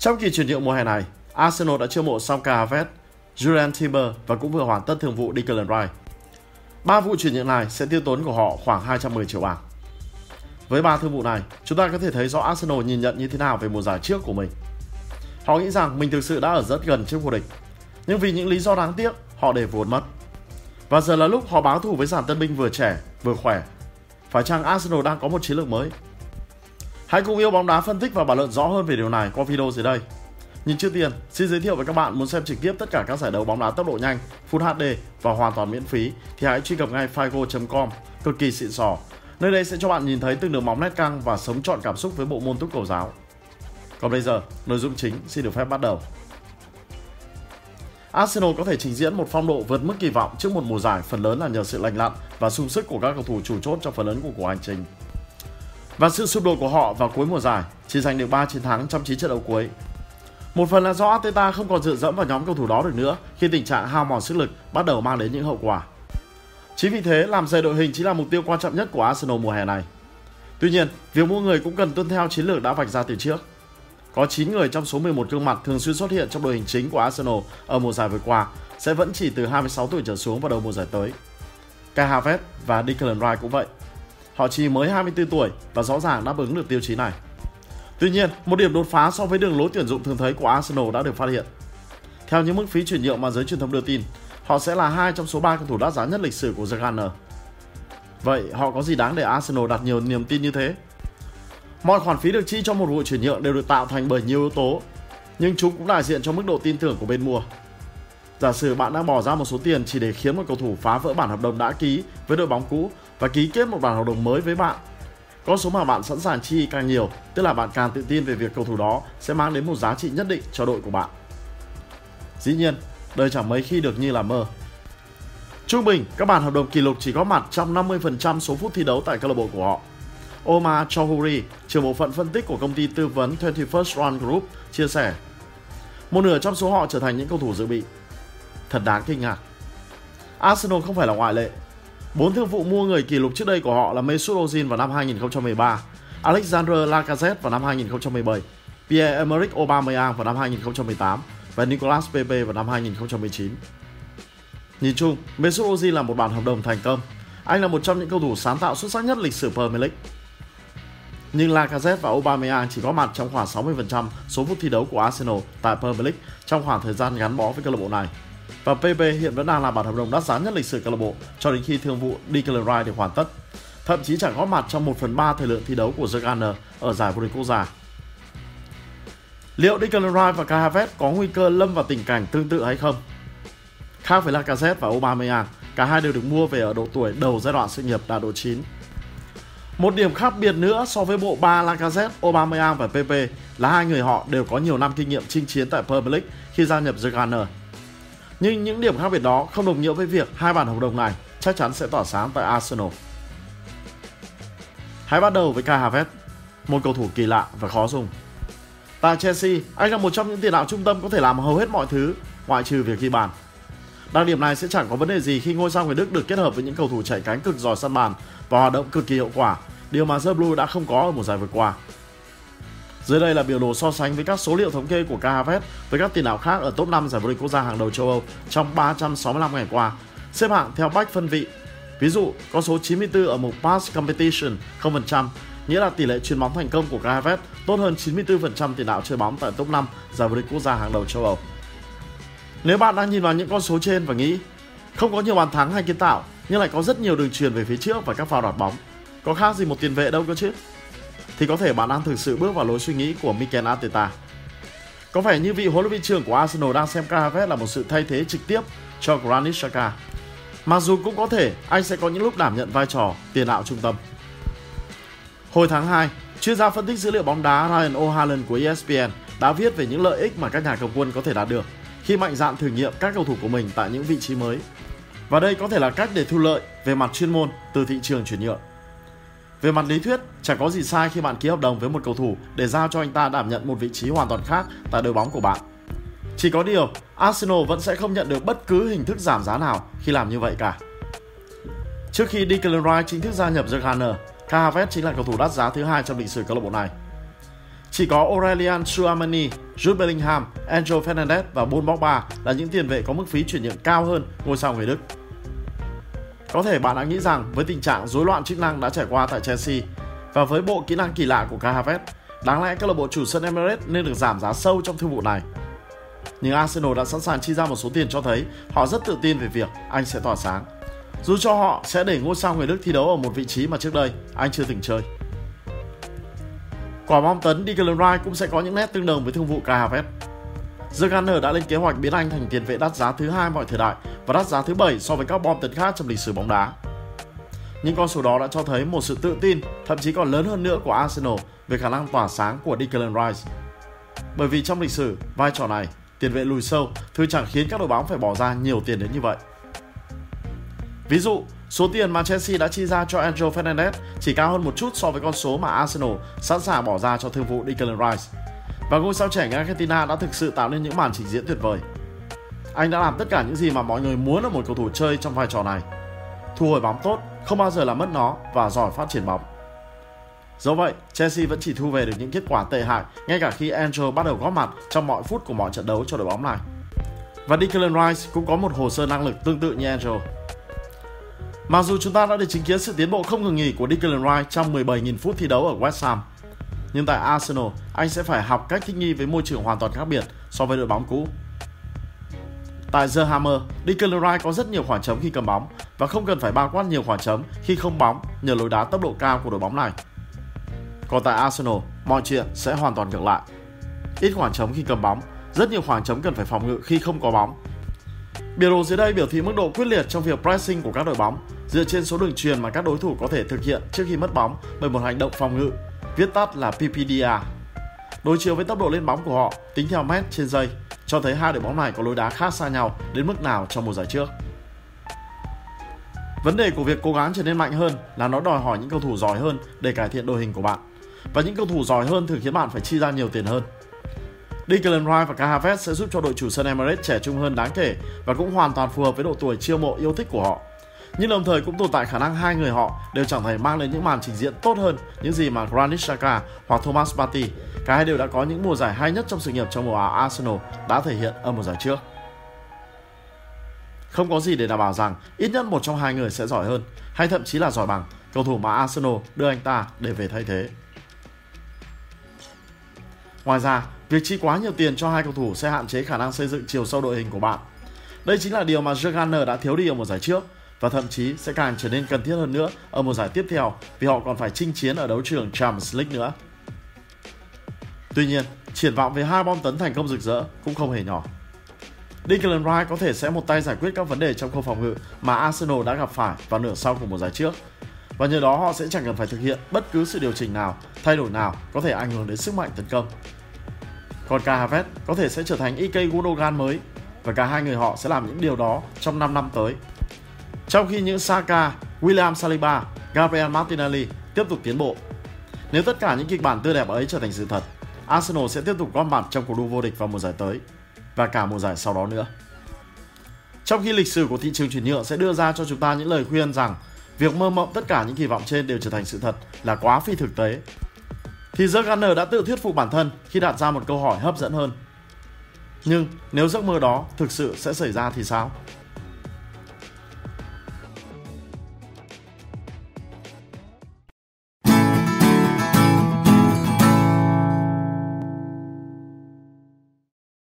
Trong kỳ chuyển nhượng mùa hè này, Arsenal đã chiêu mộ xong Kai Julian Timber và cũng vừa hoàn tất thương vụ Declan Rice. Ba vụ chuyển nhượng này sẽ tiêu tốn của họ khoảng 210 triệu bảng. Với ba thương vụ này, chúng ta có thể thấy rõ Arsenal nhìn nhận như thế nào về mùa giải trước của mình. Họ nghĩ rằng mình thực sự đã ở rất gần trước vô địch, nhưng vì những lý do đáng tiếc, họ để vốn mất. Và giờ là lúc họ báo thù với dàn tân binh vừa trẻ, vừa khỏe. Phải chăng Arsenal đang có một chiến lược mới? Hãy cùng yêu bóng đá phân tích và bàn luận rõ hơn về điều này qua video dưới đây. Nhưng trước tiên, xin giới thiệu với các bạn muốn xem trực tiếp tất cả các giải đấu bóng đá tốc độ nhanh, Full HD và hoàn toàn miễn phí thì hãy truy cập ngay figo.com, cực kỳ xịn sò. Nơi đây sẽ cho bạn nhìn thấy từng đường bóng nét căng và sống trọn cảm xúc với bộ môn túc cầu giáo. Còn bây giờ, nội dung chính xin được phép bắt đầu. Arsenal có thể trình diễn một phong độ vượt mức kỳ vọng trước một mùa giải phần lớn là nhờ sự lành lặn và sung sức của các cầu thủ chủ chốt trong phần lớn của cuộc hành trình. Và sự sụp đổ của họ vào cuối mùa giải chỉ giành được 3 chiến thắng trong 9 trận đấu cuối. Một phần là do Arteta không còn dựa dẫm vào nhóm cầu thủ đó được nữa khi tình trạng hao mòn sức lực bắt đầu mang đến những hậu quả. Chính vì thế, làm dày đội hình chính là mục tiêu quan trọng nhất của Arsenal mùa hè này. Tuy nhiên, việc mua người cũng cần tuân theo chiến lược đã vạch ra từ trước. Có 9 người trong số 11 gương mặt thường xuyên xuất hiện trong đội hình chính của Arsenal ở mùa giải vừa qua sẽ vẫn chỉ từ 26 tuổi trở xuống vào đầu mùa giải tới. Kai Havertz và Declan Rice cũng vậy. Họ chỉ mới 24 tuổi và rõ ràng đáp ứng được tiêu chí này. Tuy nhiên, một điểm đột phá so với đường lối tuyển dụng thường thấy của Arsenal đã được phát hiện. Theo những mức phí chuyển nhượng mà giới truyền thông đưa tin, họ sẽ là hai trong số 3 cầu thủ đắt giá nhất lịch sử của The Gunner. Vậy họ có gì đáng để Arsenal đặt nhiều niềm tin như thế? Mọi khoản phí được chi cho một vụ chuyển nhượng đều được tạo thành bởi nhiều yếu tố, nhưng chúng cũng đại diện cho mức độ tin tưởng của bên mua. Giả sử bạn đang bỏ ra một số tiền chỉ để khiến một cầu thủ phá vỡ bản hợp đồng đã ký với đội bóng cũ và ký kết một bản hợp đồng mới với bạn. Con số mà bạn sẵn sàng chi càng nhiều, tức là bạn càng tự tin về việc cầu thủ đó sẽ mang đến một giá trị nhất định cho đội của bạn. Dĩ nhiên, đời chẳng mấy khi được như là mơ. Trung bình, các bản hợp đồng kỷ lục chỉ có mặt trong 50% số phút thi đấu tại câu lạc bộ của họ. Omar Chowhuri, trưởng bộ phận phân tích của công ty tư vấn 21st Run Group, chia sẻ Một nửa trong số họ trở thành những cầu thủ dự bị. Thật đáng kinh ngạc. Arsenal không phải là ngoại lệ. Bốn thương vụ mua người kỷ lục trước đây của họ là Mesut Ozil vào năm 2013, Alexander Lacazette vào năm 2017, Pierre-Emerick Aubameyang vào năm 2018 và Nicolas Pepe vào năm 2019. Nhìn chung, Mesut Ozil là một bản hợp đồng thành công. Anh là một trong những cầu thủ sáng tạo xuất sắc nhất lịch sử Premier League nhưng Lacazette và Aubameyang chỉ có mặt trong khoảng 60% số phút thi đấu của Arsenal tại Premier League trong khoảng thời gian gắn bó với câu lạc bộ này. Và PP hiện vẫn đang là bản hợp đồng đắt giá nhất lịch sử câu lạc bộ cho đến khi thương vụ Declan Rice được hoàn tất. Thậm chí chẳng góp mặt trong 1 phần 3 thời lượng thi đấu của The Gunner ở giải vô địch quốc gia. Liệu Declan Rice và Kai Havertz có nguy cơ lâm vào tình cảnh tương tự hay không? Khác với Lacazette và Aubameyang, cả hai đều được mua về ở độ tuổi đầu giai đoạn sự nghiệp đạt độ 9 một điểm khác biệt nữa so với bộ ba Lacazette, Aubameyang và Pepe là hai người họ đều có nhiều năm kinh nghiệm chinh chiến tại Premier League khi gia nhập The Gunner. Nhưng những điểm khác biệt đó không đồng nghĩa với việc hai bản hợp đồng này chắc chắn sẽ tỏa sáng tại Arsenal. Hãy bắt đầu với Kai Havertz, một cầu thủ kỳ lạ và khó dùng. Tại Chelsea, anh là một trong những tiền đạo trung tâm có thể làm hầu hết mọi thứ, ngoại trừ việc ghi bàn. Đặc điểm này sẽ chẳng có vấn đề gì khi ngôi sao người Đức được kết hợp với những cầu thủ chạy cánh cực giỏi săn bàn và hoạt động cực kỳ hiệu quả điều mà The Blue đã không có ở một giải vừa qua. Dưới đây là biểu đồ so sánh với các số liệu thống kê của Kai với các tiền đạo khác ở top 5 giải vô địch quốc gia hàng đầu châu Âu trong 365 ngày qua, xếp hạng theo bách phân vị. Ví dụ, con số 94 ở mục Pass Competition 0%, nghĩa là tỷ lệ chuyền bóng thành công của Kai tốt hơn 94% tiền đạo chơi bóng tại top 5 giải vô địch quốc gia hàng đầu châu Âu. Nếu bạn đang nhìn vào những con số trên và nghĩ không có nhiều bàn thắng hay kiến tạo nhưng lại có rất nhiều đường truyền về phía trước và các pha đoạt bóng, có khác gì một tiền vệ đâu cơ chứ thì có thể bạn đang thực sự bước vào lối suy nghĩ của Mikel Arteta Có vẻ như vị huấn luyện viên trưởng của Arsenal đang xem Kai là một sự thay thế trực tiếp cho Granit Xhaka Mặc dù cũng có thể anh sẽ có những lúc đảm nhận vai trò tiền đạo trung tâm Hồi tháng 2, chuyên gia phân tích dữ liệu bóng đá Ryan O'Hallen của ESPN đã viết về những lợi ích mà các nhà cầm quân có thể đạt được khi mạnh dạn thử nghiệm các cầu thủ của mình tại những vị trí mới. Và đây có thể là cách để thu lợi về mặt chuyên môn từ thị trường chuyển nhượng. Về mặt lý thuyết, chẳng có gì sai khi bạn ký hợp đồng với một cầu thủ để giao cho anh ta đảm nhận một vị trí hoàn toàn khác tại đội bóng của bạn. Chỉ có điều, Arsenal vẫn sẽ không nhận được bất cứ hình thức giảm giá nào khi làm như vậy cả. Trước khi Declan Rice chính thức gia nhập The Gunner, Kai Havertz chính là cầu thủ đắt giá thứ hai trong lịch sử câu lạc bộ này. Chỉ có Aurelian Tchouameni, Jude Bellingham, Angel Fernandez và Paul Pogba là những tiền vệ có mức phí chuyển nhượng cao hơn ngôi sao người Đức. Có thể bạn đã nghĩ rằng với tình trạng rối loạn chức năng đã trải qua tại Chelsea và với bộ kỹ năng kỳ lạ của Kai Havertz, đáng lẽ câu lạc bộ chủ sân Emirates nên được giảm giá sâu trong thương vụ này. Nhưng Arsenal đã sẵn sàng chi ra một số tiền cho thấy họ rất tự tin về việc anh sẽ tỏa sáng. Dù cho họ sẽ để ngôi sao người Đức thi đấu ở một vị trí mà trước đây anh chưa từng chơi. Quả bom tấn Declan Rice cũng sẽ có những nét tương đồng với thương vụ Kai Havertz. The Gunner đã lên kế hoạch biến anh thành tiền vệ đắt giá thứ hai mọi thời đại và đắt giá thứ bảy so với các bom tấn khác trong lịch sử bóng đá. Những con số đó đã cho thấy một sự tự tin, thậm chí còn lớn hơn nữa của Arsenal về khả năng tỏa sáng của Declan Rice. Bởi vì trong lịch sử, vai trò này, tiền vệ lùi sâu thường chẳng khiến các đội bóng phải bỏ ra nhiều tiền đến như vậy. Ví dụ, số tiền mà Chelsea đã chi ra cho Angel Fernandez chỉ cao hơn một chút so với con số mà Arsenal sẵn sàng bỏ ra cho thương vụ Declan Rice. Và ngôi sao trẻ người Argentina đã thực sự tạo nên những màn trình diễn tuyệt vời. Anh đã làm tất cả những gì mà mọi người muốn ở một cầu thủ chơi trong vai trò này. Thu hồi bóng tốt, không bao giờ làm mất nó và giỏi phát triển bóng. Dẫu vậy, Chelsea vẫn chỉ thu về được những kết quả tệ hại ngay cả khi Angel bắt đầu góp mặt trong mọi phút của mọi trận đấu cho đội bóng này. Và Declan Rice cũng có một hồ sơ năng lực tương tự như Angel. Mặc dù chúng ta đã được chứng kiến sự tiến bộ không ngừng nghỉ của Declan Rice trong 17.000 phút thi đấu ở West Ham, nhưng tại Arsenal, anh sẽ phải học cách thích nghi với môi trường hoàn toàn khác biệt so với đội bóng cũ. Tại The Hammer, Declan Rice có rất nhiều khoảng trống khi cầm bóng và không cần phải bao quát nhiều khoảng trống khi không bóng nhờ lối đá tốc độ cao của đội bóng này. Còn tại Arsenal, mọi chuyện sẽ hoàn toàn ngược lại. Ít khoảng trống khi cầm bóng, rất nhiều khoảng trống cần phải phòng ngự khi không có bóng. Biểu đồ dưới đây biểu thị mức độ quyết liệt trong việc pressing của các đội bóng dựa trên số đường truyền mà các đối thủ có thể thực hiện trước khi mất bóng bởi một hành động phòng ngự, viết tắt là PPDA. Đối chiếu với tốc độ lên bóng của họ tính theo mét trên giây, cho thấy hai đội bóng này có lối đá khác xa nhau đến mức nào trong mùa giải trước. Vấn đề của việc cố gắng trở nên mạnh hơn là nó đòi hỏi những cầu thủ giỏi hơn để cải thiện đội hình của bạn. Và những cầu thủ giỏi hơn thường khiến bạn phải chi ra nhiều tiền hơn. Declan Rice và Kai Havertz sẽ giúp cho đội chủ sân Emirates trẻ trung hơn đáng kể và cũng hoàn toàn phù hợp với độ tuổi chiêu mộ yêu thích của họ. Nhưng đồng thời cũng tồn tại khả năng hai người họ đều chẳng thể mang đến những màn trình diễn tốt hơn những gì mà Granit Xhaka hoặc Thomas Partey. Cả hai đều đã có những mùa giải hay nhất trong sự nghiệp trong mùa áo Arsenal đã thể hiện ở mùa giải trước. Không có gì để đảm bảo rằng ít nhất một trong hai người sẽ giỏi hơn, hay thậm chí là giỏi bằng cầu thủ mà Arsenal đưa anh ta để về thay thế. Ngoài ra, việc chi quá nhiều tiền cho hai cầu thủ sẽ hạn chế khả năng xây dựng chiều sâu đội hình của bạn. Đây chính là điều mà Jurgen đã thiếu đi ở mùa giải trước và thậm chí sẽ càng trở nên cần thiết hơn nữa ở mùa giải tiếp theo vì họ còn phải chinh chiến ở đấu trường Champions League nữa. Tuy nhiên, triển vọng về hai bom tấn thành công rực rỡ cũng không hề nhỏ. Declan Rice có thể sẽ một tay giải quyết các vấn đề trong khâu phòng ngự mà Arsenal đã gặp phải vào nửa sau của mùa giải trước. Và nhờ đó họ sẽ chẳng cần phải thực hiện bất cứ sự điều chỉnh nào, thay đổi nào có thể ảnh hưởng đến sức mạnh tấn công. Còn Kai Havertz có thể sẽ trở thành IK Gundogan mới và cả hai người họ sẽ làm những điều đó trong 5 năm tới. Trong khi những Saka, William Saliba, Gabriel Martinelli tiếp tục tiến bộ. Nếu tất cả những kịch bản tươi đẹp ấy trở thành sự thật, Arsenal sẽ tiếp tục góp mặt trong cuộc đua vô địch vào mùa giải tới và cả mùa giải sau đó nữa. Trong khi lịch sử của thị trường chuyển nhượng sẽ đưa ra cho chúng ta những lời khuyên rằng việc mơ mộng tất cả những kỳ vọng trên đều trở thành sự thật là quá phi thực tế, thì The Gunner đã tự thuyết phục bản thân khi đặt ra một câu hỏi hấp dẫn hơn. Nhưng nếu giấc mơ đó thực sự sẽ xảy ra thì sao?